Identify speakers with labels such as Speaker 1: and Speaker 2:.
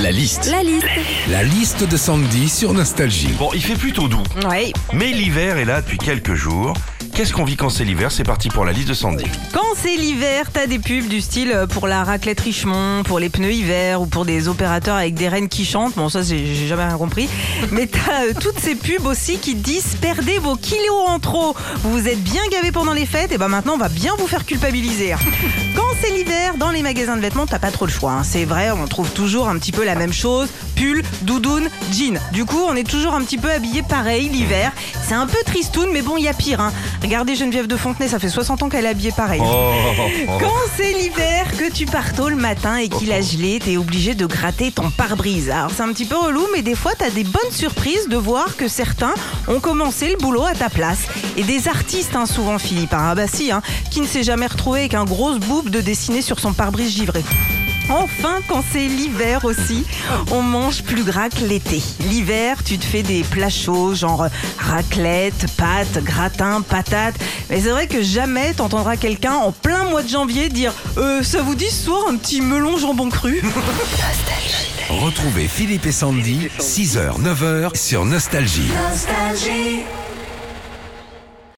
Speaker 1: La liste.
Speaker 2: La liste.
Speaker 1: La liste de Sandy sur Nostalgie.
Speaker 3: Bon, il fait plutôt doux,
Speaker 2: Ouais.
Speaker 3: mais l'hiver est là depuis quelques jours. Qu'est-ce qu'on vit quand c'est l'hiver? C'est parti pour la liste de Sandy.
Speaker 2: Quand c'est l'hiver, t'as des pubs du style euh, pour la raclette Richemont, pour les pneus hiver ou pour des opérateurs avec des rennes qui chantent. Bon, ça, j'ai jamais rien compris. Mais t'as euh, toutes ces pubs aussi qui disent perdez vos kilos en trop. Vous vous êtes bien gavé pendant les fêtes, et ben maintenant on va bien vous faire culpabiliser. Quand c'est l'hiver, dans les magasins de vêtements, t'as pas trop le choix. hein. C'est vrai, on trouve toujours un petit peu la même chose pull, doudoune, jean. Du coup, on est toujours un petit peu habillé pareil l'hiver. C'est un peu tristoun, mais bon, il y a pire. hein. Regardez Geneviève de Fontenay, ça fait 60 ans qu'elle est habillée pareil. Quand c'est l'hiver, que tu pars tôt le matin et qu'il a gelé, t'es obligé de gratter ton pare-brise. Alors c'est un petit peu relou, mais des fois t'as des bonnes surprises de voir que certains ont commencé le boulot à ta place. Et des artistes, hein, souvent Philippe, hein, ah bah si, hein, qui ne s'est jamais retrouvé avec un gros boob de dessiner sur son pare-brise givré. Enfin, quand c'est l'hiver aussi, on mange plus gras que l'été. L'hiver, tu te fais des plats chauds, genre raclette, pâtes, gratin, patates. Mais c'est vrai que jamais t'entendras quelqu'un en plein mois de janvier dire euh, Ça vous dit ce soir un petit melon jambon cru?
Speaker 1: Retrouvez Philippe et Sandy, 6h, 9h sur Nostalgie.
Speaker 4: Nostalgie.